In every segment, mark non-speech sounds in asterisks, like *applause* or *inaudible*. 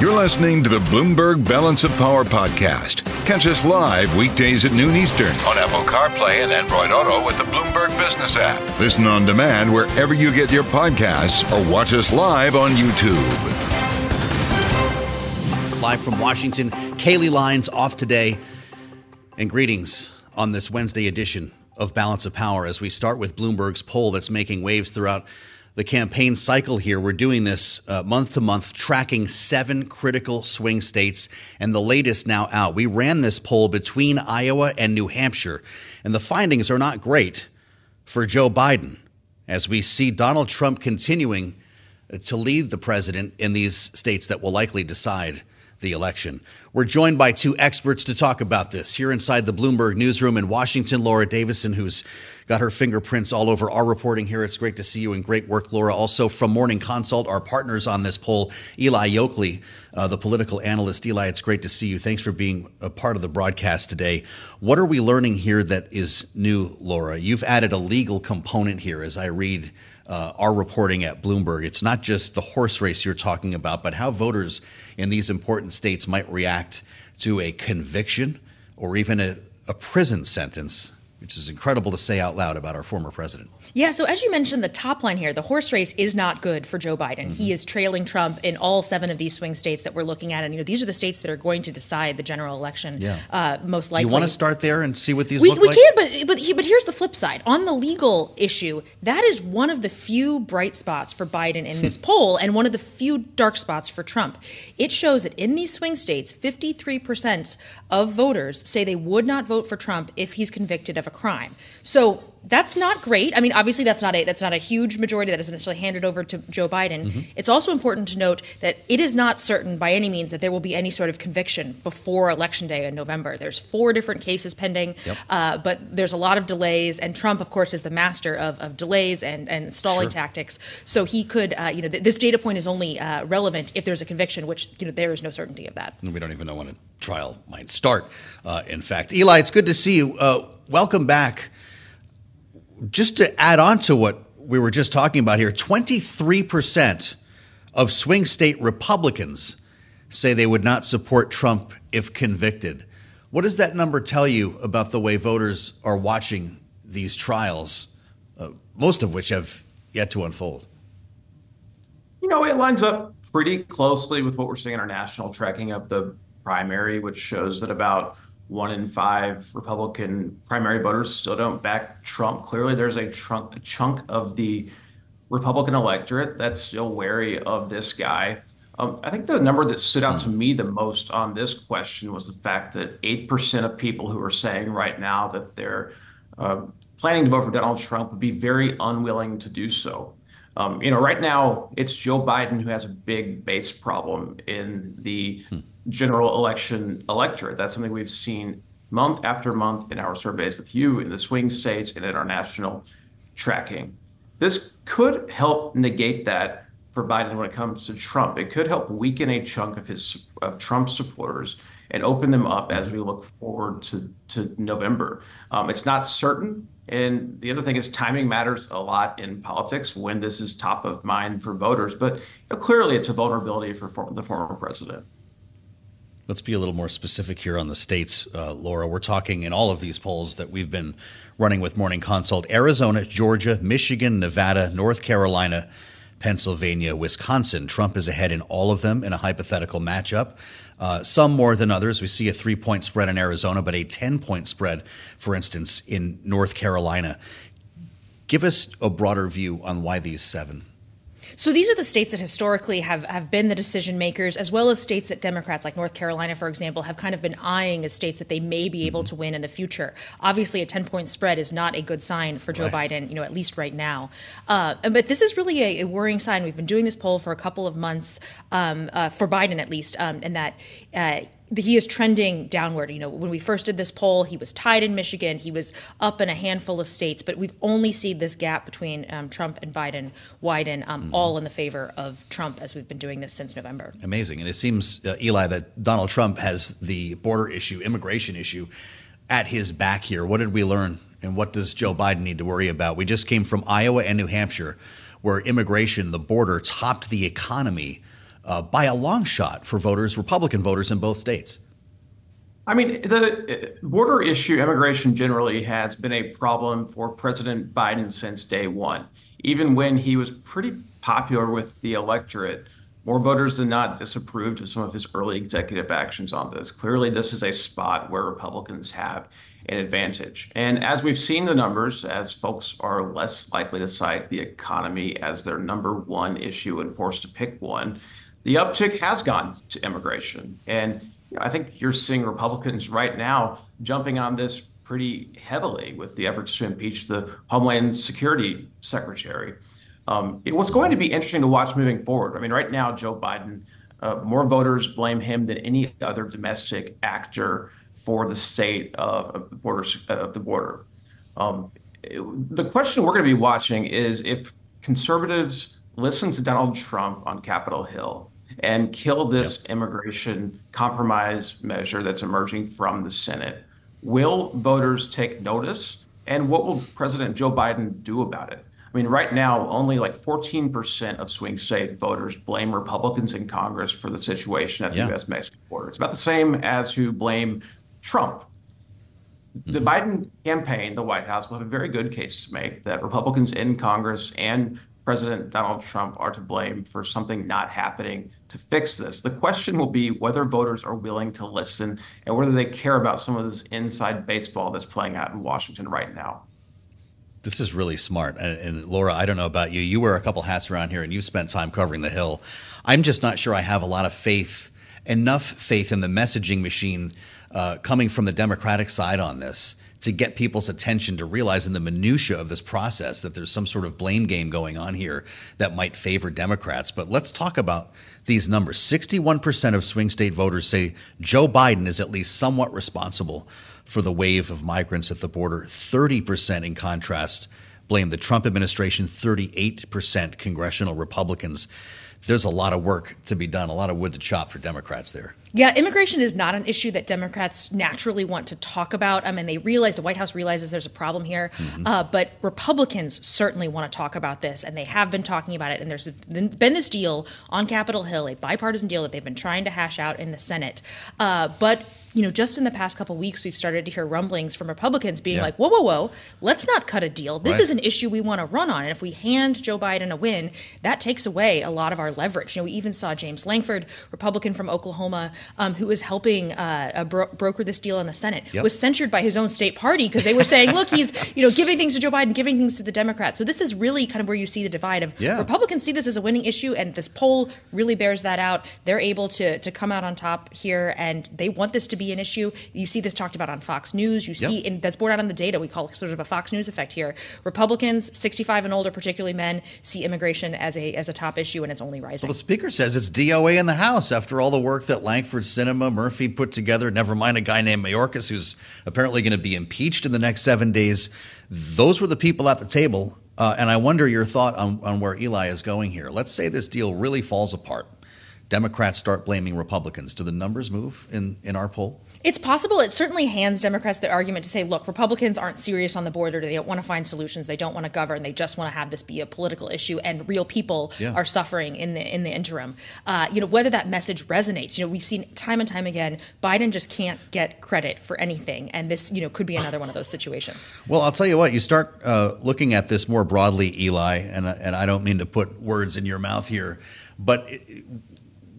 You're listening to the Bloomberg Balance of Power podcast. Catch us live weekdays at noon Eastern on Apple CarPlay and Android Auto with the Bloomberg Business app. Listen on demand wherever you get your podcasts or watch us live on YouTube. Live from Washington, Kailey Leinz off today. And greetings on this Wednesday edition of Balance of Power as we start with Bloomberg's poll that's making waves throughout the campaign cycle here. We're doing this uh, month to month, tracking seven critical swing states, and the latest now out. We ran this poll between Iowa and New Hampshire, and the findings are not great for Joe Biden as we see Donald Trump continuing to lead the president in these states that will likely decide the election. We're joined by two experts to talk about this here inside the Bloomberg newsroom in Washington. Laura Davison, who's got her fingerprints all over our reporting here. It's great to see you and great work, Laura. Also from Morning Consult, our partners on this poll, Eli Yokley, uh, the political analyst. Eli, it's great to see you. Thanks for being a part of the broadcast today. What are we learning here that is new, Laura? You've added a legal component here as I read uh, our reporting at Bloomberg. It's not just the horse race you're talking about, but how voters in these important states might react to a conviction or even a, a prison sentence which is incredible to say out loud about our former president. Yeah, so as you mentioned, the top line here, the horse race is not good for Joe Biden. Mm-hmm. He is trailing Trump in all seven of these swing states that we're looking at, and you know these are the states that are going to decide the general election. Yeah. Uh, most likely. Do you want to start there and see what these we, look we like? can, but but he, but here's the flip side. On the legal issue, that is one of the few bright spots for Biden in this *laughs* poll, and one of the few dark spots for Trump. It shows that in these swing states, 53 percent of voters say they would not vote for Trump if he's convicted of a crime. So that's not great. I mean, obviously that's not a that's not a huge majority that isn't necessarily handed over to Joe Biden. Mm-hmm. It's also important to note that it is not certain by any means that there will be any sort of conviction before election day in November. There's four different cases pending, yep. uh, but there's a lot of delays, and Trump, of course, is the master of, of delays and and stalling sure. tactics. So he could, uh, you know, th- this data point is only uh, relevant if there's a conviction, which you know there is no certainty of that. And we don't even know when a trial might start. Uh, in fact, Eli, it's good to see you. Welcome back just to add on to what we were just talking about here 23% of swing state Republicans say they would not support Trump if convicted. What does that number tell you about the way voters are watching these trials, uh, most of which have yet to unfold? You know, it lines up pretty closely with what we're seeing in our national tracking of the primary, which shows that about one in five Republican primary voters still don't back Trump. Clearly, there's a, trunk, a chunk of the Republican electorate that's still wary of this guy. Um, I think the number that stood out to me the most on this question was the fact that 8% of people who are saying right now that they're uh, planning to vote for Donald Trump would be very unwilling to do so. Um, you know, right now it's Joe Biden who has a big base problem in the hmm general election electorate. That's something we've seen month after month in our surveys with you in the swing states and in our national tracking. This could help negate that for Biden when it comes to Trump. It could help weaken a chunk of his of Trump's supporters and open them up as we look forward to to November. Um, it's not certain, and the other thing is timing matters a lot in politics when this is top of mind for voters. But you know, clearly, it's a vulnerability for, for the former president. Let's be a little more specific here on the states, uh, Laura. We're talking in all of these polls that we've been running with Morning Consult Arizona, Georgia, Michigan, Nevada, North Carolina, Pennsylvania, Wisconsin. Trump is ahead in all of them in a hypothetical matchup. Uh, some more than others. We see a three point spread in Arizona, but a 10 point spread, for instance, in North Carolina. Give us a broader view on why these seven. So these are the states that historically have, have been the decision makers, as well as states that Democrats, like North Carolina, for example, have kind of been eyeing as states that they may be able to win in the future. Obviously, a 10 point spread is not a good sign for Joe right. Biden, you know, at least right now. Uh, but this is really a, a, worrying sign. We've been doing this poll for a couple of months, um, uh, for Biden at least, um, and that. Uh, he is trending downward. You know, when we first did this poll, he was tied in Michigan. He was up in a handful of states, but we've only seen this gap between um, Trump and Biden widen, um, mm-hmm. all in the favor of Trump as we've been doing this since November. Amazing. And it seems, uh, Eli, that Donald Trump has the border issue, immigration issue at his back here. What did we learn? And what does Joe Biden need to worry about? We just came from Iowa and New Hampshire, where immigration, the border, topped the economy uh, by a long shot for voters, Republican voters in both states. I mean, the uh, border issue, immigration generally has been a problem for President Biden since day one. Even when he was pretty popular with the electorate, more voters than not disapproved of some of his early executive actions on this. Clearly, this is a spot where Republicans have an advantage. And as we've seen the numbers, as folks are less likely to cite the economy as their number one issue and forced to pick one, the uptick has gone to immigration. And you know, I think you're seeing Republicans right now jumping on this pretty heavily with the efforts to impeach the Homeland Security Secretary. Um, it was going to be interesting to watch moving forward. I mean, right now, Joe Biden, uh, more voters blame him than any other domestic actor for the state of, of the border. Of the border. Um, the question we're going to be watching is if conservatives listen to Donald Trump on Capitol Hill and kill this yep. immigration compromise measure that's emerging from the Senate, will voters take notice? And what will President Joe Biden do about it? I mean, right now, only like 14% of swing state voters blame Republicans in Congress for the situation at the yeah. U.S. Mexican border. It's about the same as who blame Trump. The mm-hmm. Biden campaign, the White House, will have a very good case to make that Republicans in Congress and President Donald Trump are to blame for something not happening to fix this. The question will be whether voters are willing to listen and whether they care about some of this inside baseball that's playing out in Washington right now. This is really smart. And, and, Laura, I don't know about you. You wear a couple hats around here and you've spent time covering the Hill. I'm just not sure I have a lot of faith, enough faith in the messaging machine uh, coming from the Democratic side on this to get people's attention to realize in the minutia of this process that there's some sort of blame game going on here that might favor Democrats. But let's talk about these numbers. 61% of swing state voters say Joe Biden is at least somewhat responsible for the wave of migrants at the border. 30% in contrast blame the Trump administration, 38% congressional Republicans there's a lot of work to be done, a lot of wood to chop for Democrats there. Yeah, immigration is not an issue that Democrats naturally want to talk about. I mean, they realize the White House realizes there's a problem here, mm-hmm. uh, but Republicans certainly want to talk about this, and they have been talking about it. And there's been this deal on Capitol Hill, a bipartisan deal that they've been trying to hash out in the Senate. Uh, but you know, just in the past couple weeks, we've started to hear rumblings from Republicans being yeah. like, whoa, whoa, whoa, let's not cut a deal. This right. is an issue we want to run on. And if we hand Joe Biden a win, that takes away a lot of our leverage. You know, we even saw James Lankford, Republican from Oklahoma, um, who was helping uh, bro- broker this deal in the Senate, yep. was censured by his own state party because they were saying, look, he's, you know, giving things to Joe Biden, giving things to the Democrats. So this is really kind of where you see the divide of yeah. Republicans see this as a winning issue, and this poll really bears that out. They're able to, to come out on top here, and they want this to be an issue. You see this talked about on Fox News. You see, and that's borne out on the data. We call it sort of a Fox News effect here. Republicans, 65 and older, particularly men, see immigration as a as a top issue, and it's only rising. Well, the speaker says it's DOA in the House after all the work that Lankford, Sinema, Murphy put together. Never mind a guy named Mayorkas who's apparently going to be impeached in the next seven days. Those were the people at the table. Uh, and I wonder your thought on, on where Eli is going here. Let's say this deal really falls apart. Democrats start blaming Republicans. Do the numbers move in, in our poll? It's possible. It certainly hands Democrats the argument to say, look, Republicans aren't serious on the border. They don't want to find solutions. They don't want to govern. They just want to have this be a political issue, and real people yeah. are suffering in the in the interim. Uh, you know, whether that message resonates. You know, we've seen time and time again, Biden just can't get credit for anything, and this, you know, could be another one of those situations. Well, I'll tell you what. You start uh, looking at this more broadly, Eli, and and I don't mean to put words in your mouth here, but. It,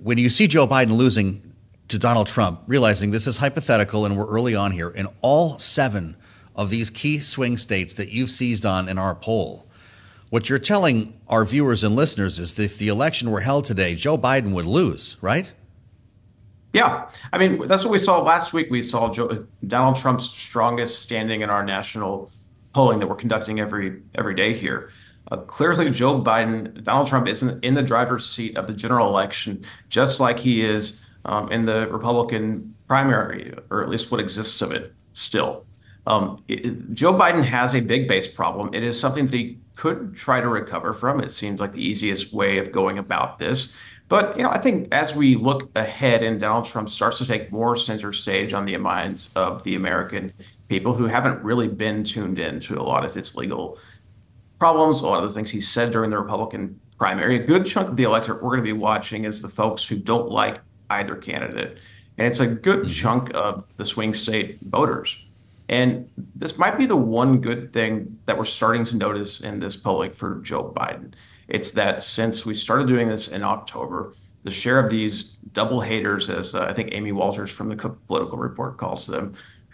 when you see Joe Biden losing to Donald Trump, realizing this is hypothetical and we're early on here, in all seven of these key swing states that you've seized on in our poll, what you're telling our viewers and listeners is that if the election were held today, Joe Biden would lose, right? Yeah, I mean that's what we saw last week. We saw Joe, Donald Trump's strongest standing in our national polling that we're conducting every every day here. Uh, clearly, Joe Biden, Donald Trump isn't in the driver's seat of the general election, just like he is um, in the Republican primary, or at least what exists of it still. Um, it, Joe Biden has a big base problem. It is something that he could try to recover from. It seems like the easiest way of going about this. But you know, I think as we look ahead and Donald Trump starts to take more center stage on the minds of the American people who haven't really been tuned in to a lot of his legal problems, a lot of the things he said during the Republican primary. A good chunk of the electorate we're going to be watching is the folks who don't like either candidate. And it's a good mm-hmm. chunk of the swing state voters. And this might be the one good thing that we're starting to notice in this polling for Joe Biden. It's that since we started doing this in October, the share of these double haters, as uh, I think Amy Walters from the Cook Political Report calls them,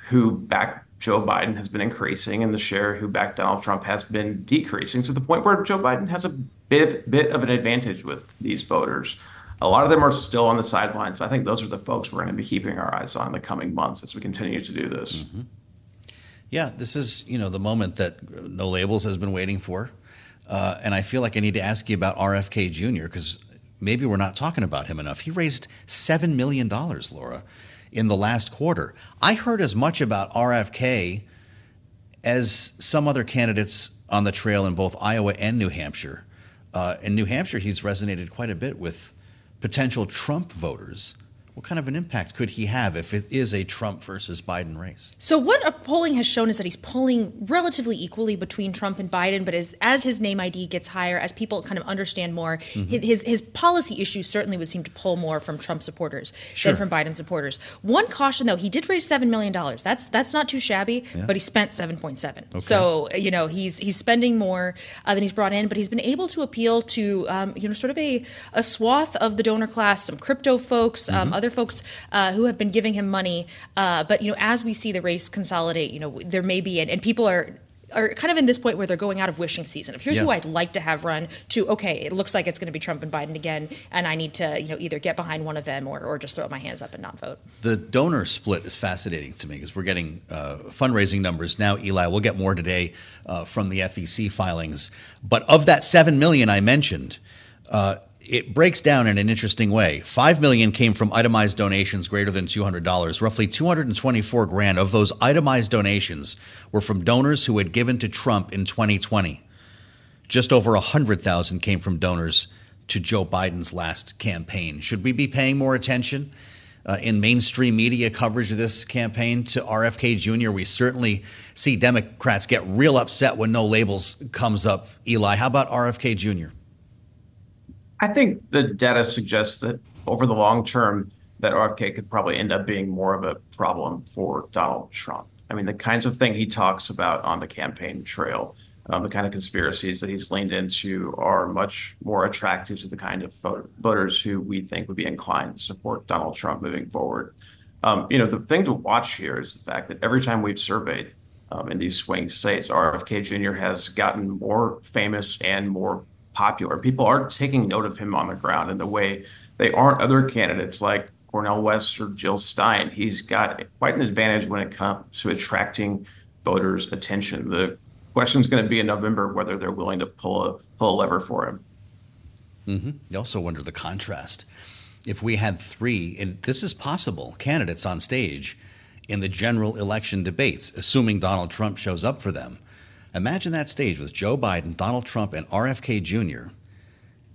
who back Joe Biden has been increasing, and the share who backed Donald Trump has been decreasing to the point where Joe Biden has a bit bit of an advantage with these voters. A lot of them are still on the sidelines. I think those are the folks we're going to be keeping our eyes on in the coming months as we continue to do this. Mm-hmm. Yeah, this is you know the moment that No Labels has been waiting for, uh, and I feel like I need to ask you about RFK Jr. because maybe we're not talking about him enough. He raised seven million dollars, Laura, in the last quarter. I heard as much about RFK as some other candidates on the trail in both Iowa and New Hampshire. Uh, in New Hampshire, he's resonated quite a bit with potential Trump voters. What kind of an impact could he have if it is a Trump versus Biden race? So, what a polling has shown is that he's polling relatively equally between Trump and Biden. But as as his name ID gets higher, as people kind of understand more, mm-hmm. his his policy issues certainly would seem to pull more from Trump supporters sure. than from Biden supporters. One caution, though, he did raise seven million dollars. That's that's not too shabby, yeah. but he spent seven point seven. Okay. So you know he's he's spending more uh, than he's brought in, but he's been able to appeal to um, you know sort of a a swath of the donor class, some crypto folks, mm-hmm. um, other folks uh, who have been giving him money. Uh, but you know, as we see the race consolidate, you know, there may be and, and people are are kind of in this point where they're going out of wishing season. If here's yeah. who I'd like to have run to, okay, it looks like it's going to be Trump and Biden again, and I need to, you know, either get behind one of them or, or just throw my hands up and not vote. The donor split is fascinating to me because we're getting uh, fundraising numbers now. Eli, we'll get more today uh, from the FEC filings, but of that seven million I mentioned. Uh, it breaks down in an interesting way. Five million came from itemized donations greater than two hundred dollars. Roughly two hundred and twenty-four grand of those itemized donations were from donors who had given to Trump in 2020. Just over a hundred thousand came from donors to Joe Biden's last campaign. Should we be paying more attention uh, in mainstream media coverage of this campaign to RFK Jr.? We certainly see Democrats get real upset when no labels comes up. Eli, how about RFK Jr.? I think the data suggests that over the long term, that RFK could probably end up being more of a problem for Donald Trump. I mean, the kinds of thing he talks about on the campaign trail, um, the kind of conspiracies that he's leaned into are much more attractive to the kind of voters who we think would be inclined to support Donald Trump moving forward. Um, you know, the thing to watch here is the fact that every time we've surveyed um, in these swing states, RFK Jr. has gotten more famous and more popular. People are taking note of him on the ground in the way they aren't other candidates like Cornel West or Jill Stein. He's got quite an advantage when it comes to attracting voters' attention. The question is going to be in November whether they're willing to pull a pull a lever for him. Mm-hmm. You also wonder the contrast. If we had three, and this is possible, candidates on stage in the general election debates, assuming Donald Trump shows up for them, Imagine that stage with Joe Biden, Donald Trump, and RFK Jr.,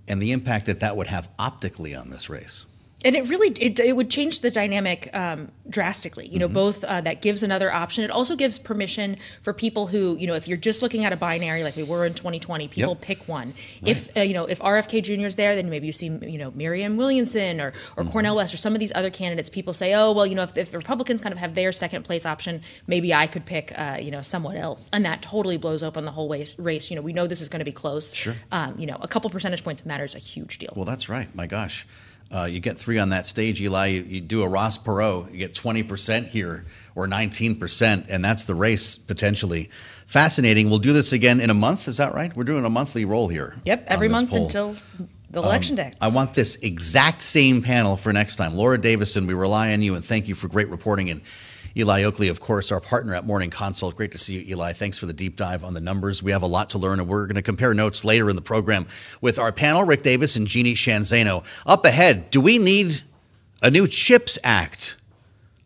and the impact that that would have optically on this race and it really it, it would change the dynamic um, drastically you know mm-hmm. both uh, that gives another option it also gives permission for people who you know if you're just looking at a binary like we were in 2020 people yep. pick one right. if uh, you know if rfk jr is there then maybe you see you know miriam williamson or, or mm-hmm. cornel west or some of these other candidates people say oh well you know if, if republicans kind of have their second place option maybe i could pick uh, you know someone else and that totally blows open the whole race, race. you know we know this is going to be close sure um, you know a couple percentage points matters a huge deal well that's right my gosh uh, you get three on that stage, Eli. You, you, do a Ross Perot, you get 20% here or 19%, and that's the race potentially. Fascinating. We'll do this again in a month. Is that right? We're doing a monthly roll here. Yep, every month poll. until the election um, day. I want this exact same panel for next time. Laura Davison, we rely on you and thank you for great reporting and Eli Yokley, of course, our partner at Morning Consult. Great to see you, Eli. Thanks for the deep dive on the numbers. We have a lot to learn, and we're going to compare notes later in the program with our panel, Rick Davis and Jeannie Shanzano. Up ahead, do we need a new CHIPS Act?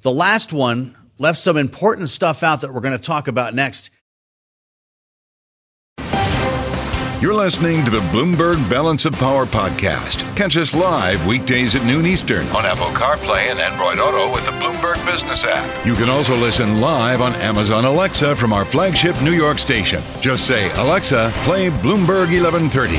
The last one left some important stuff out that we're going to talk about next. You're listening to the Bloomberg Balance of Power podcast. Catch us live weekdays at noon Eastern on Apple CarPlay and Android Auto with the Bloomberg Business app. You can also listen live on Amazon Alexa from our flagship New York station. Just say, Alexa, play Bloomberg 1130.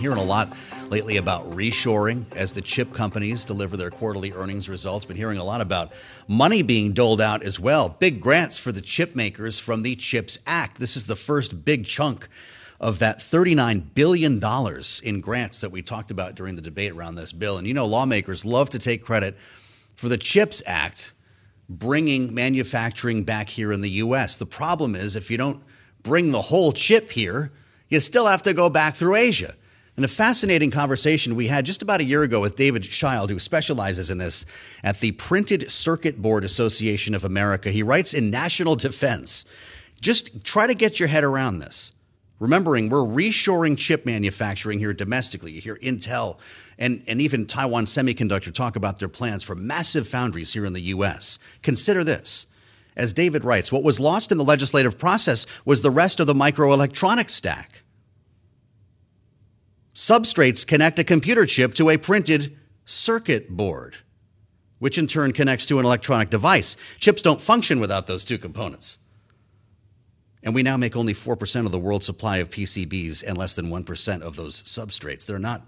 hearing a lot lately about reshoring as the chip companies deliver their quarterly earnings results. Been hearing a lot about money being doled out as well. Big grants for the chip makers from the CHIPS Act. This is the first big chunk of that $39 billion in grants that we talked about during the debate around this bill. And you know, lawmakers love to take credit for the CHIPS Act bringing manufacturing back here in the U.S. The problem is if you don't bring the whole chip here, you still have to go back through Asia. And a fascinating conversation we had just about a year ago with David Schild, who specializes in this at the Printed Circuit Board Association of America. He writes in National Defense. Just try to get your head around this. Remembering we're reshoring chip manufacturing here domestically. You hear Intel and, and even Taiwan Semiconductor talk about their plans for massive foundries here in the U.S. Consider this. As David writes, what was lost in the legislative process was the rest of the microelectronics stack. Substrates connect a computer chip to a printed circuit board, which in turn connects to an electronic device. Chips don't function without those two components. And we now make only 4% of the world's supply of PCBs and less than 1% of those substrates. They're not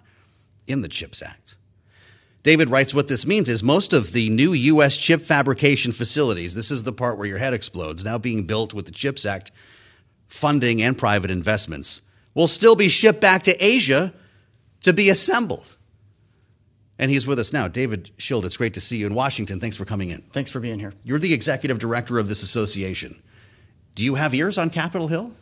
in the CHIPS Act. David writes what this means is most of the new U.S. chip fabrication facilities, this is the part where your head explodes, now being built with the CHIPS Act funding and private investments, will still be shipped back to Asia to be assembled. And he's with us now. David Schild, it's great to see you in Washington. Thanks for coming in. Thanks for being here. You're the executive director of this association. Do you have ears on Capitol Hill?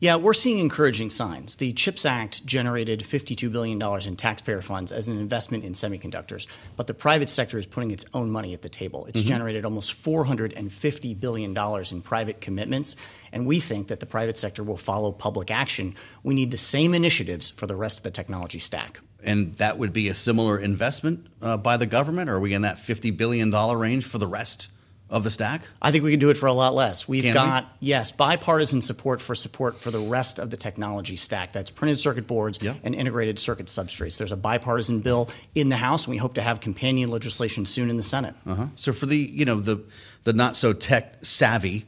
Yeah, we're seeing encouraging signs. The CHIPS Act generated $52 billion in taxpayer funds as an investment in semiconductors, but the private sector is putting its own money at the table. It's mm-hmm. generated almost $450 billion in private commitments, and we think that the private sector will follow public action. We need the same initiatives for the rest of the technology stack. And that would be a similar investment uh, by the government? Or are we in that $50 billion range for the rest? Of the stack? I think we can do it for a lot less. We've Can got, we? yes, bipartisan support for support for the rest of the technology stack. That's printed circuit boards yeah. and integrated circuit substrates. There's a bipartisan bill in the House, and we hope to have companion legislation soon in the Senate. Uh-huh. So for the, you know, the, the not so tech savvy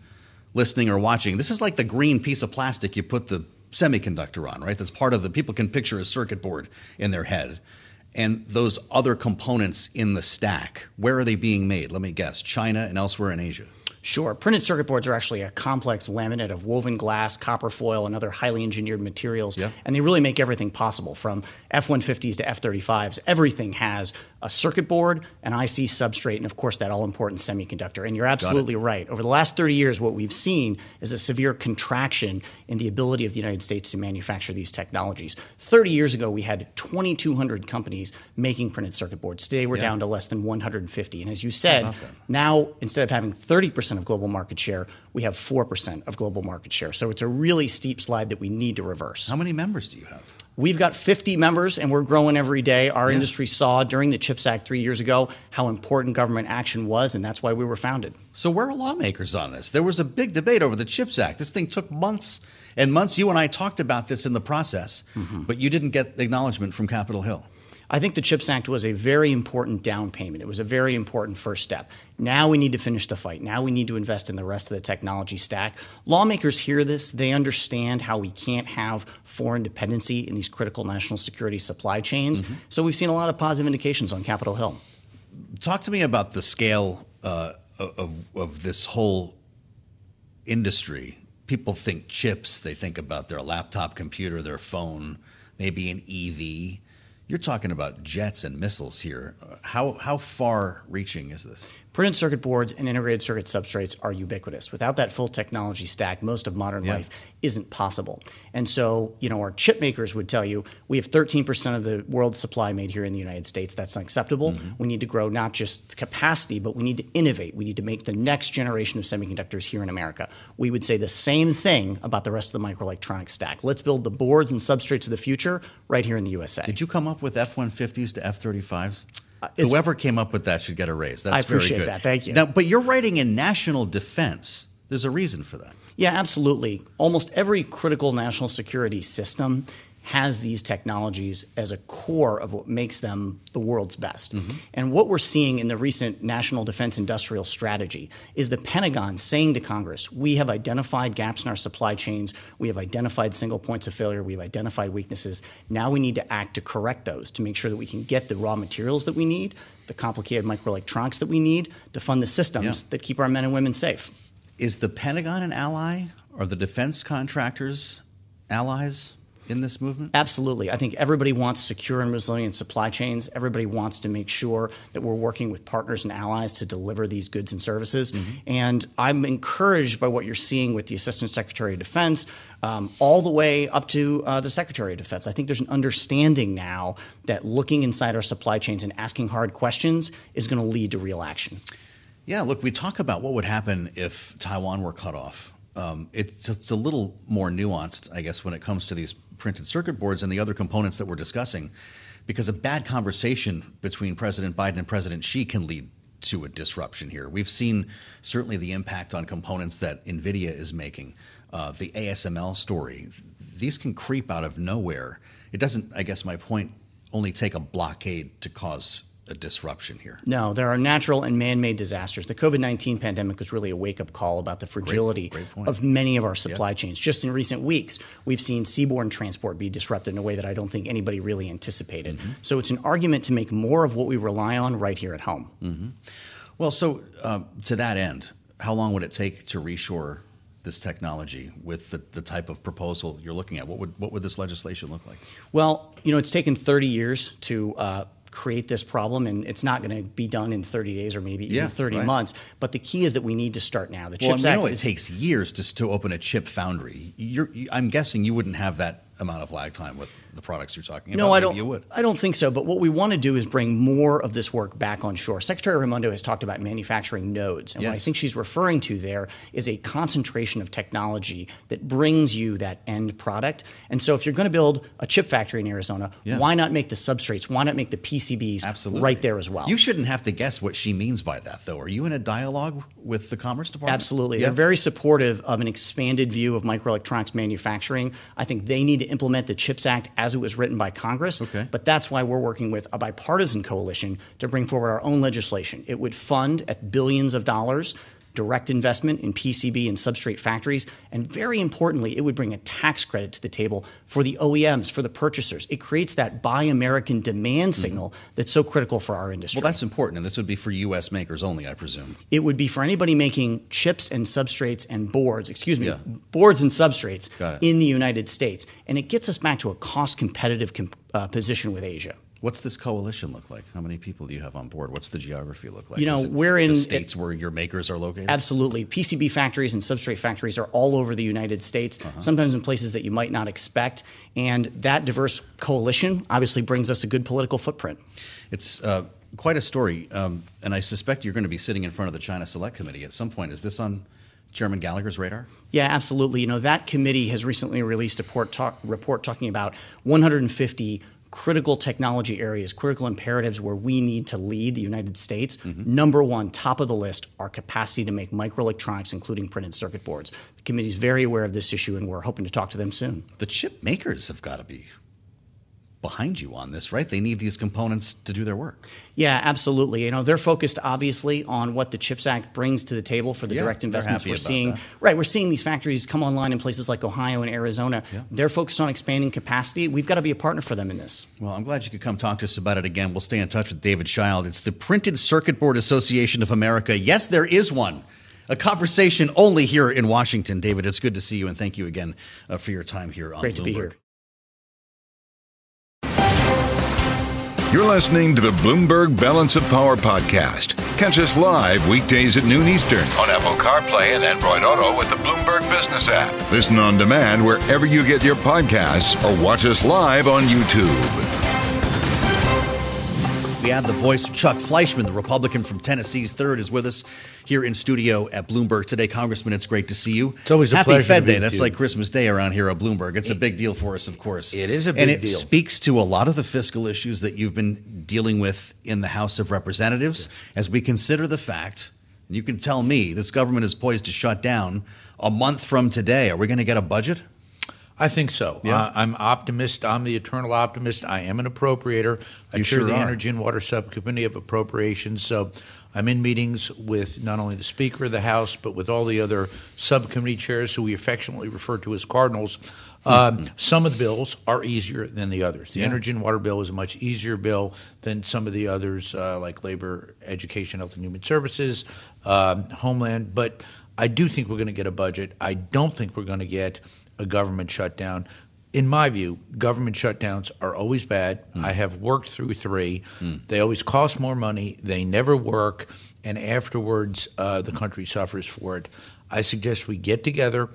listening or watching, this is like the green piece of plastic you put the semiconductor on, right? That's part of the, people can picture a circuit board in their head and those other components in the stack, where are they being made? Let me guess China and elsewhere in Asia. Sure. Printed circuit boards are actually a complex laminate of woven glass, copper foil, and other highly engineered materials. Yeah. And they really make everything possible from F 150s to F 35s. Everything has a circuit board, an IC substrate, and of course that all important semiconductor. And you're absolutely right. Over the last 30 years, what we've seen is a severe contraction in the ability of the United States to manufacture these technologies. 30 years ago, we had 2,200 companies making printed circuit boards. Today, we're yeah. down to less than 150. And as you said, now instead of having 30% of global market share, we have 4% of global market share. So it's a really steep slide that we need to reverse. How many members do you have? We've got 50 members and we're growing every day. Our yeah. industry saw during the CHIPS Act three years ago how important government action was, and that's why we were founded. So, where are lawmakers on this? There was a big debate over the CHIPS Act. This thing took months and months. You and I talked about this in the process, mm-hmm. but you didn't get acknowledgement from Capitol Hill. I think the CHIPS Act was a very important down payment. It was a very important first step. Now we need to finish the fight. Now we need to invest in the rest of the technology stack. Lawmakers hear this. They understand how we can't have foreign dependency in these critical national security supply chains. Mm-hmm. So we've seen a lot of positive indications on Capitol Hill. Talk to me about the scale uh, of, of this whole industry. People think chips, they think about their laptop computer, their phone, maybe an EV you're talking about jets and missiles here. Uh, how, how far reaching is this? Printed circuit boards and integrated circuit substrates are ubiquitous. Without that full technology stack, most of modern yeah. life isn't possible. And so, you know, our chip makers would tell you we have 13% of the world's supply made here in the United States. That's unacceptable. Mm-hmm. We need to grow not just capacity, but we need to innovate. We need to make the next generation of semiconductors here in America. We would say the same thing about the rest of the microelectronics stack. Let's build the boards and substrates of the future right here in the USA. Did you come up with F 150s to F 35s? Uh, Whoever came up with that should get a raise. That's I appreciate very good. that. Thank you. Now, but you're writing in national defense. There's a reason for that. Yeah, absolutely. Almost every critical national security system has these technologies as a core of what makes them the world's best. Mm-hmm. And what we're seeing in the recent National Defense Industrial Strategy is the Pentagon saying to Congress, we have identified gaps in our supply chains, we have identified single points of failure, we have identified weaknesses. Now we need to act to correct those to make sure that we can get the raw materials that we need, the complicated microelectronics that we need to fund the systems yeah. that keep our men and women safe. Is the Pentagon an ally? Are the defense contractors allies? In this movement? Absolutely. I think everybody wants secure and resilient supply chains. Everybody wants to make sure that we're working with partners and allies to deliver these goods and services. Mm-hmm. And I'm encouraged by what you're seeing with the Assistant Secretary of Defense, um, all the way up to uh, the Secretary of Defense. I think there's an understanding now that looking inside our supply chains and asking hard questions is going to lead to real action. Yeah, look, we talk about what would happen if Taiwan were cut off. Um, it's, it's a little more nuanced, I guess, when it comes to these printed circuit boards and the other components that we're discussing, because a bad conversation between President Biden and President Xi can lead to a disruption here. We've seen certainly the impact on components that NVIDIA is making, uh, the ASML story. These can creep out of nowhere. It doesn't, I guess my point, only take a blockade to cause a disruption here. No, there are natural and man made disasters. The COVID 19 pandemic was really a wake up call about the fragility great, great of many of our supply yep. chains. Just in recent weeks, we've seen seaborne transport be disrupted in a way that I don't think anybody really anticipated. Mm-hmm. So it's an argument to make more of what we rely on right here at home. Mm-hmm. Well, so uh, to that end, how long would it take to reshore this technology with the, the type of proposal you're looking at? What would what would this legislation look like? Well, you know, it's taken 30 years to uh, create this problem, and it's not going to be done in 30 days or maybe yeah, even 30 right. months. But the key is that we need to start now. The well, Chips I mean, Act. it takes years to, to open a chip foundry. You're, I'm guessing you wouldn't have that amount of lag time with the products you're talking about. No, I don't. You would. I don't think so. But what we want to do is bring more of this work back on shore. Secretary Raimondo has talked about manufacturing nodes, and yes. what I think she's referring to there is a concentration of technology that brings you that end product. And so, if you're going to build a chip factory in Arizona, yeah. why not make the substrates? Why not make the PCBs Absolutely. right there as well? You shouldn't have to guess what she means by that, though. Are you in a dialogue with the Commerce Department? Absolutely. They're very supportive of an expanded view of microelectronics manufacturing. I think they need to implement the CHIPS Act as it was written by Congress. Okay. But that's why we're working with a bipartisan coalition to bring forward our own legislation. It would fund at billions of dollars direct investment in PCB and substrate factories, and very importantly, it would bring a tax credit to the table for the OEMs, for the purchasers. It creates that buy American demand mm-hmm. signal mm-hmm. that's so critical for our industry. Well, that's important, and this would be for U.S. makers only, I presume. It would be for anybody making chips and substrates and boards, excuse me, yeah. boards and substrates in the United States. And it gets us back to a cost competitive com- uh, position with Asia. What's this coalition look like? How many people do you have on board? What's the geography look like? You know, we're in the states it, where your makers are located. Absolutely, PCB factories and substrate factories are all over the United States. Uh-huh. Sometimes in places that you might not expect, and that diverse coalition obviously brings us a good political footprint. It's uh, quite a story, um, and I suspect you're going to be sitting in front of the China Select Committee at some point. Is this on? Chairman Gallagher's radar? Yeah, absolutely. You know, that committee has recently released a talk, report talking about 150 critical technology areas, critical imperatives where we need to lead the United States. Mm-hmm. Number one, top of the list, our capacity to make microelectronics, including printed circuit boards. The committee is very aware of this issue, and we're hoping to talk to them soon. The chip makers have got to be behind you on this, right? They need these components to do their work. Yeah, absolutely. You know, they're focused obviously on what the CHIPS Act brings to the table for the yeah, direct investments we're seeing. That. Right, we're seeing these factories come online in places like Ohio and Arizona. Yeah. They're focused on expanding capacity. We've got to be a partner for them in this. Well, I'm glad you could come talk to us about it again. We'll stay in touch with David Schild. It's the Printed Circuit Board Association of America. Yes, there is one a conversation only here in Washington. David, it's good to see you, and thank you again uh, for your time here on Great Bloomberg. You're listening to the Bloomberg Balance of Power podcast. Catch us live weekdays at noon Eastern on Apple CarPlay and Android Auto with the Bloomberg Business app. Listen on demand wherever you get your podcasts or watch us live on YouTube. We have the voice of Chuck Fleischmann, the Republican from Tennessee's third, is with us here in studio at Bloomberg today. Congressman, it's great to see you. It's always a Happy pleasure. Fed Day. That's you. like Christmas Day around here at Bloomberg. It's a big deal for us, of course. It is a big deal. and it deal. speaks to a lot of the fiscal issues that you've been dealing with in the House of Representatives yes. as we consider the fact, and you can tell me, this government is poised to shut down a month from today. Are we going to get a budget? I think so. Yeah. Uh, I'm optimist. I'm the eternal optimist. I am an appropriator. I You chair sure the are. Energy and Water Subcommittee of Appropriations. So I'm in meetings with not only the Speaker of the House, but with all the other subcommittee chairs who we affectionately refer to as cardinals. Um, some of the bills are easier than the others. The Yeah. energy and water bill is a much easier bill than some of the others, uh, like labor, education, health and human services, um, homeland. But I do think we're going to get a budget. I don't think we're going to get a government shutdown. In my view, government shutdowns are always bad. I have worked through three. They always cost more money. They never work, and afterwards, uh, the country suffers for it. I suggest we get together,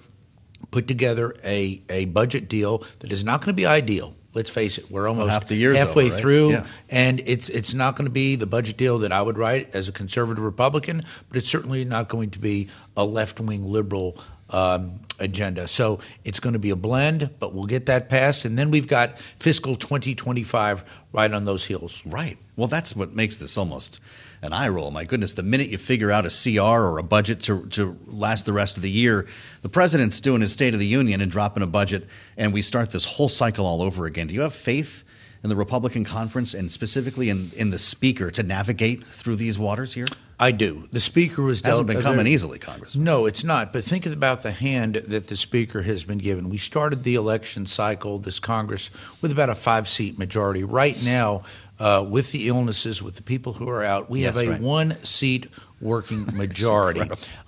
put together a, a budget deal that is not going to be ideal. Let's face it, we're almost half the year's halfway over, right? through, Yeah. and it's it's not going to be the budget deal that I would write as a conservative Republican, but it's certainly not going to be a left wing liberal um, agenda. So it's going to be a blend, but we'll get that passed, and then we've got fiscal 2025 right on those heels. Right. Well, that's what makes this almost an eye roll. My goodness, the minute you figure out a CR or a budget to, to last the rest of the year, the president's doing his State of the Union and dropping a budget, and we start this whole cycle all over again. Do you have faith in the Republican conference and specifically in, in the speaker to navigate through these waters here? I do. The speaker was Hasn't been coming very- easily, Congress. No, it's not. But think about the hand that the Speaker has been given. We started the election cycle, this Congress, with about a five seat majority. Right now, uh, with the illnesses, with the people who are out, we have a right. one seat working *laughs* majority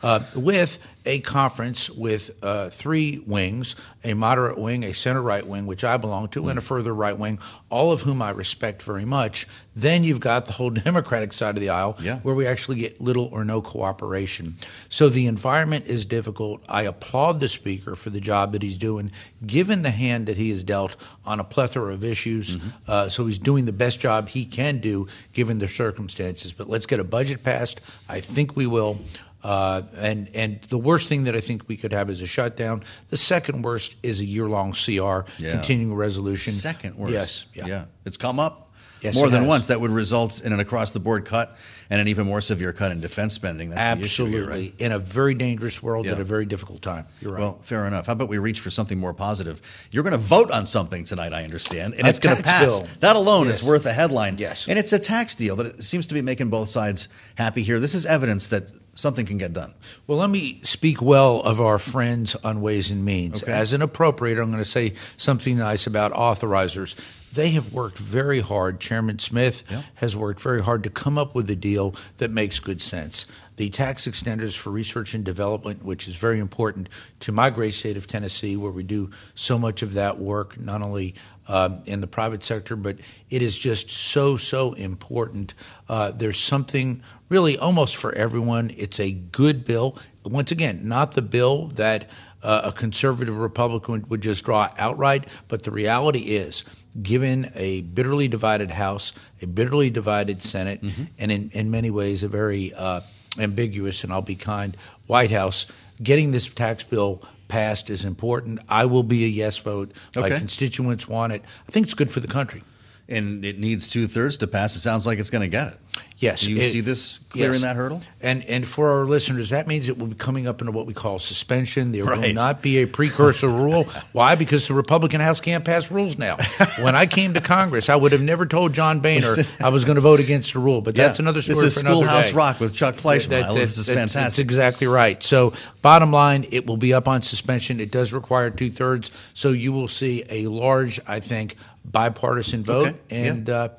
uh, with a conference with uh, three wings a moderate wing, a center right wing, which I belong to, Hmm. and a further right wing, all of whom I respect very much. Then you've got the whole *laughs* Democratic side of the aisle Yeah. where we actually get little or no cooperation. So the environment is difficult. I applaud the speaker for the job that he's doing, given the hand that he has dealt on a plethora of issues. Mm-hmm. Uh, so he's doing the best job he can do given the circumstances. But let's get a budget passed. I think we will. Uh, and and the worst thing that I think we could have is a shutdown. The second worst is a year long CR, Yeah. continuing resolution. Second worst. Yes. Yeah. It's come up Yes, more than has. once. That would result in an across the board cut and an even more severe cut in defense spending. That's the issue here, Absolutely. right? In a very dangerous world at a very difficult time. You're right. Well, fair enough. How about we reach for something more positive? You're going to vote on something tonight, I understand, and A it's going to pass. bill. That alone Yes. is worth a headline. Yes. And it's a tax deal that seems to be making both sides happy here. This is evidence that something can get done. Well, let me speak well of our friends on Ways and Means. Okay. As an appropriator, I'm going to say something nice about authorizers. They have worked very hard. Chairman Smith Yeah. has worked very hard to come up with a deal that makes good sense. The tax extenders for research and development, which is very important to my great state of Tennessee, where we do so much of that work, not only um, in the private sector, but it is just so, so important. Uh, there's something really almost for everyone. It's a good bill. Once again, not the bill that uh, a conservative Republican would just draw outright, but the reality is, given a bitterly divided House, a bitterly divided Senate, and in, in many ways a very uh, ambiguous, and I'll be kind, White House, getting this tax bill passed is important. I will be a yes vote. My constituents want it. I think it's good for the country. And it needs two thirds to pass. It sounds like it's going to get it. Yes. Do you it- see this clearing yes. that hurdle? And and for our listeners, that means it will be coming up into what we call suspension. There will not be a precursor rule. *laughs* Why? Because the Republican House can't pass rules now. When I came to Congress, I would have never told John Boehner I was going to vote against a rule. But that's Yeah. another story This is for another Schoolhouse day. Rock with Chuck Fleischmann. That- that- this is that's- That's exactly right. So, bottom line, it will be up on suspension. It does require two thirds. So, you will see a large, I think, bipartisan vote, Okay. Yeah. and uh,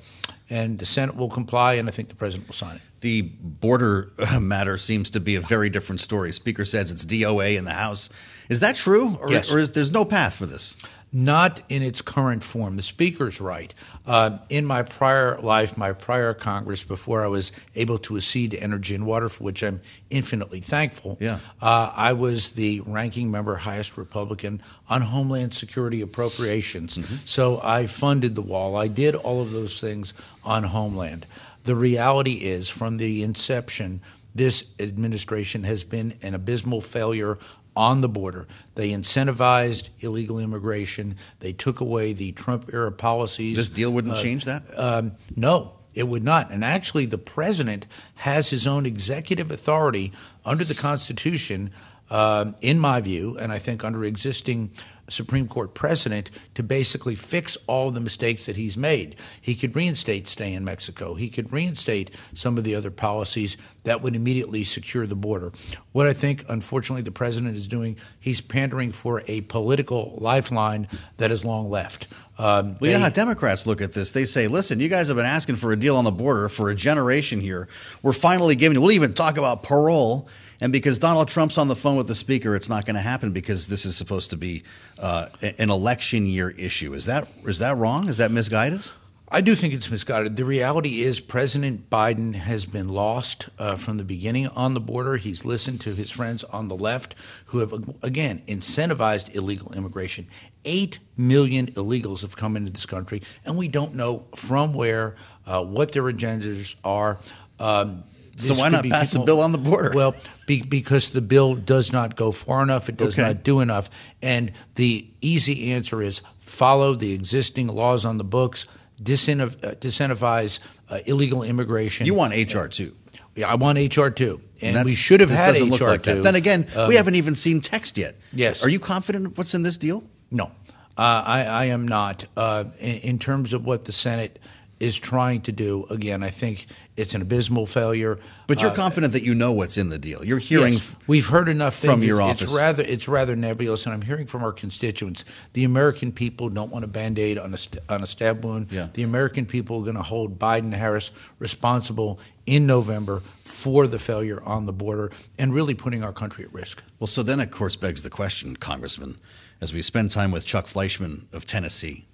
and the Senate will comply, and I think the president will sign it. The border uh, matter seems to be a very different story. Speaker says it's DOA in the House. Is that true, or, Yes. or is there's no path for this? Not in its current form. The Speaker's right. Uh, in my prior life, my prior Congress, before I was able to accede to energy and water, for which I'm infinitely thankful, Yeah. uh, I was the ranking member, highest Republican on Homeland Security appropriations. So I funded the wall. I did all of those things on Homeland. The reality is, from the inception, this administration has been an abysmal failure on the border. They incentivized illegal immigration. They took away the Trump era policies. This deal wouldn't change that. Um, no, it would not. And actually, the president has his own executive authority under the Constitution, um, in my view, and I think under existing Supreme Court precedent to basically fix all the mistakes that he's made. He could reinstate stay in Mexico. He could reinstate some of the other policies that would immediately secure the border. What I think, unfortunately, the president is doing, he's pandering for a political lifeline that is long left. Um, well, you know how Democrats look at this. They say, listen, you guys have been asking for a deal on the border for a generation here. We're finally giving, we'll even talk about parole. And because Donald Trump's on the phone with the speaker, it's not going to happen because this is supposed to be uh, an election year issue. Is that is that wrong? Is that misguided? I do think it's misguided. The reality is, President Biden has been lost uh, from the beginning on the border. He's listened to his friends on the left who have, again, incentivized illegal immigration. Eight million illegals have come into this country, and we don't know from where, uh, what their agendas are. Um, so why not pass people, a bill on the border? Well, be, because the bill does not go far enough. It does okay. not do enough. And the easy answer is follow the existing laws on the books disincentivize uh, uh, illegal immigration. You want HR. Yeah, I want HR two, and, and we should have had HR like two. Then again, um, we haven't even seen text yet. Yes. Are you confident of what's in this deal? No, uh, I, I, am not. Uh, in, in, terms of what the Senate is trying to do. Again, I think it's an abysmal failure. But you're uh, confident that you know what's in the deal. You're hearing. Yes, we've heard enough from your it's, office. It's rather it's rather nebulous, and I'm hearing from our constituents. The American people don't want a band aid on a on a stab wound. Yeah. The American people are going to hold Biden Harris responsible in November for the failure on the border and really putting our country at risk. Well, so then of course begs the question, Congressman, as we spend time with Chuck Fleischmann of Tennessee,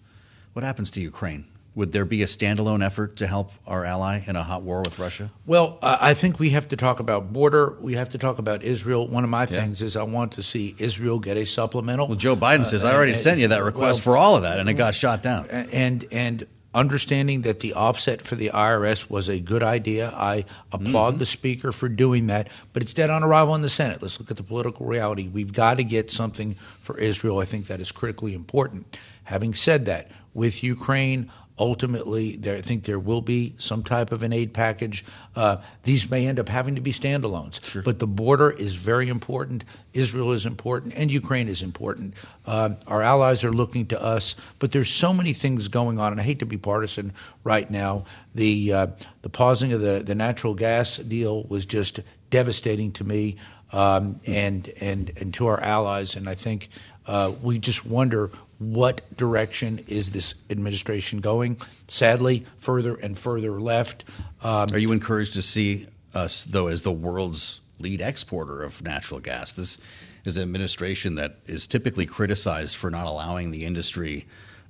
what happens to Ukraine? Would there be a standalone effort to help our ally in a hot war with Russia? Well, I think we have to talk about border. We have to talk about Israel. One of my yeah. things is I want to see Israel get a supplemental. Well, Joe Biden uh, says I already and, sent you that request well, for all of that, and it got shot down. And and understanding that the offset for the IRS was a good idea. I applaud mm-hmm. the Speaker for doing that, but it's dead on arrival in the Senate. Let's look at the political reality. We've got to get something for Israel. I think that is critically important. Having said that, with Ukraine, ultimately, there, I think there will be some type of an aid package. Uh, these may end up having to be standalones, sure. but the border is very important. Israel is important, and Ukraine is important. Uh, our allies are looking to us, but there's so many things going on, and I hate to be partisan right now. The uh, the pausing of the the natural gas deal was just devastating to me. Um, and and and to our allies, and I think uh, we just wonder what direction is this administration going? Sadly, further and further left. Um, Are you encouraged to see us, though, as the world's lead exporter of natural gas? This is an administration that is typically criticized for not allowing the industry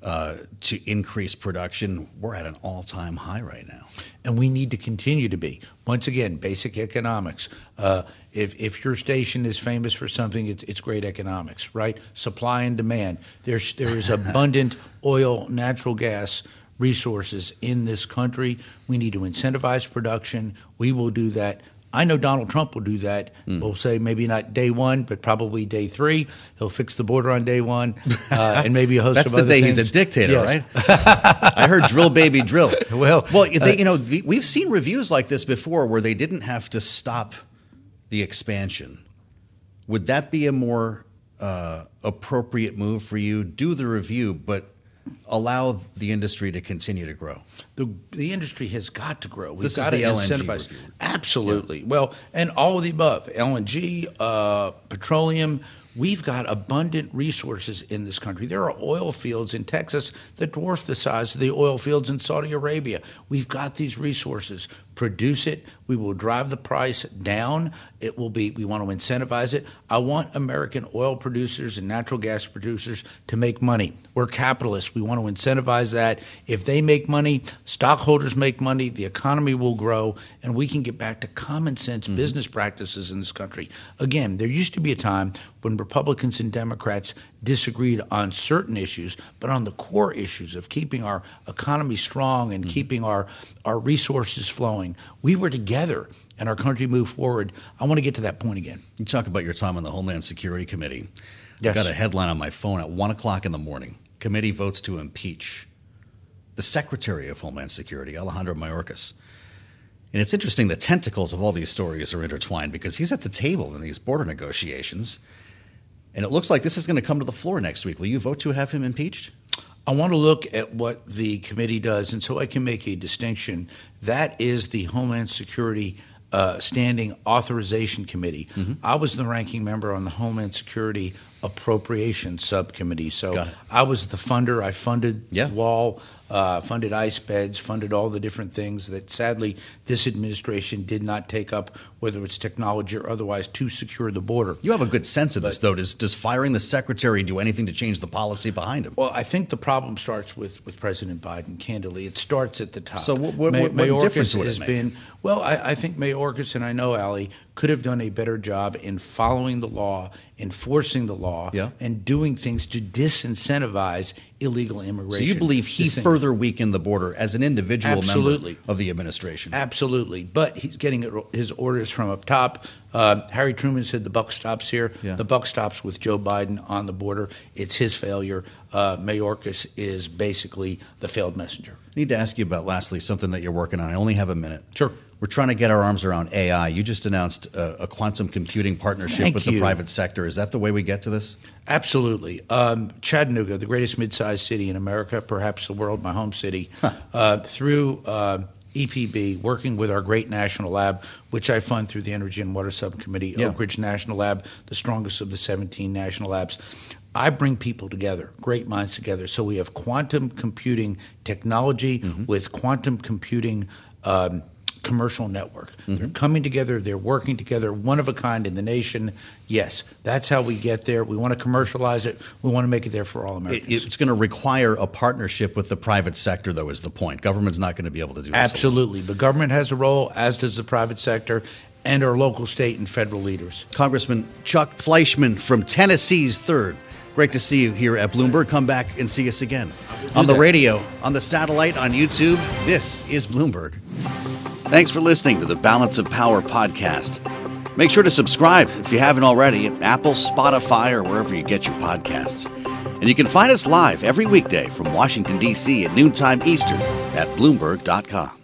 uh, to increase production. We're at an all time high right now. And we need to continue to be. Once again, basic economics. Uh, if, if your station is famous for something, it's, it's great economics, right? Supply and demand. There's, there is *laughs* abundant oil, natural gas resources in this country. We need to incentivize production. We will do that I know Donald Trump will do that. Mm. We'll say maybe not day one, but probably day three. He'll fix the border on day one, *laughs* uh, and maybe a host That's of other thing. things. He's a dictator, yes. right? *laughs* I heard drill, baby, drill. *laughs* Well, well, they, uh, you know, we've seen reviews like this before where they didn't have to stop the expansion. Would that be a more uh, appropriate move for you? Do the review, but allow the industry to continue to grow? The, the industry has got to grow. We've this got to incentivize. Absolutely. Yeah. Well, and all of the above LNG, uh, petroleum. We've got abundant resources in this country. There are oil fields in Texas that dwarf the size of the oil fields in Saudi Arabia. We've got these resources produce it. We will drive the price down. It will be, we want to incentivize it. I want American oil producers and natural gas producers to make money. We're capitalists. We want to incentivize that. If they make money, stockholders make money, the economy will grow, and we can get back to common sense mm-hmm. business practices in this country. Again, there used to be a time when Republicans and Democrats disagreed on certain issues, but on the core issues of keeping our economy strong and mm-hmm. keeping our, our resources flowing, we were together and our country moved forward. I want to get to that point again. You talk about your time on the Homeland Security Committee. Yes. I got a headline on my phone at 1 o'clock in the morning. Committee votes to impeach the Secretary of Homeland Security, Alejandro Mayorkas. And it's interesting, the tentacles of all these stories are intertwined because he's at the table in these border negotiations And it looks like this is going to come to the floor next week. Will you vote to have him impeached? I want to look at what the committee does, and so I can make a distinction. That is the Homeland Security uh, Standing Authorization Committee. Mm-hmm. I was the ranking member on the Homeland Security Appropriation Subcommittee, so I was the funder. I funded yeah. Wall uh, funded ice beds, funded all the different things that sadly this administration did not take up, whether it's technology or otherwise, to secure the border. You have a good sense of this, though. Does, does firing the secretary do anything to change the policy behind him? Well, I think the problem starts with, with President Biden, candidly. It starts at the top. So, what, what, May, what difference would it has make? been, well, I, I think Mayorkas, and I know Ali, could have done a better job in following the law, enforcing the law, yeah. and doing things to disincentivize illegal immigration. So you believe he further weakened the border as an individual Absolutely. member of the administration? Absolutely. But he's getting his orders from up top. Uh, Harry Truman said the buck stops here. Yeah. The buck stops with Joe Biden on the border. It's his failure. Uh, Mayorkas is basically the failed messenger. I need to ask you about, lastly, something that you're working on. I only have a minute. Sure. We're trying to get our arms around AI. You just announced a, a quantum computing partnership Thank with you. the private sector. Is that the way we get to this? Absolutely. Um, Chattanooga, the greatest mid-sized city in America, perhaps the world, my home city, huh. uh, through uh, EPB, working with our great national lab, which I fund through the Energy and Water Subcommittee, yeah. Oak Ridge National Lab, the strongest of the 17 national labs. I bring people together, great minds together. So we have quantum computing technology mm-hmm. with quantum computing. Um, commercial network. Mm-hmm. They're coming together, they're working together, one of a kind in the nation. Yes, that's how we get there. We want to commercialize it. We want to make it there for all Americans. It's going to require a partnership with the private sector, though, is the point. Government's not going to be able to do. Absolutely. But government has a role, as does the private sector and our local, state, and federal leaders. Congressman Chuck Fleischmann from Tennessee's 3rd. Great to see you here at Bloomberg. Come back and see us again. On the radio, on the satellite, on YouTube, this is Bloomberg. Thanks for listening to the Balance of Power podcast. Make sure to subscribe if you haven't already at Apple, Spotify, or wherever you get your podcasts. And you can find us live every weekday from Washington, D.C. at noontime Eastern at Bloomberg.com.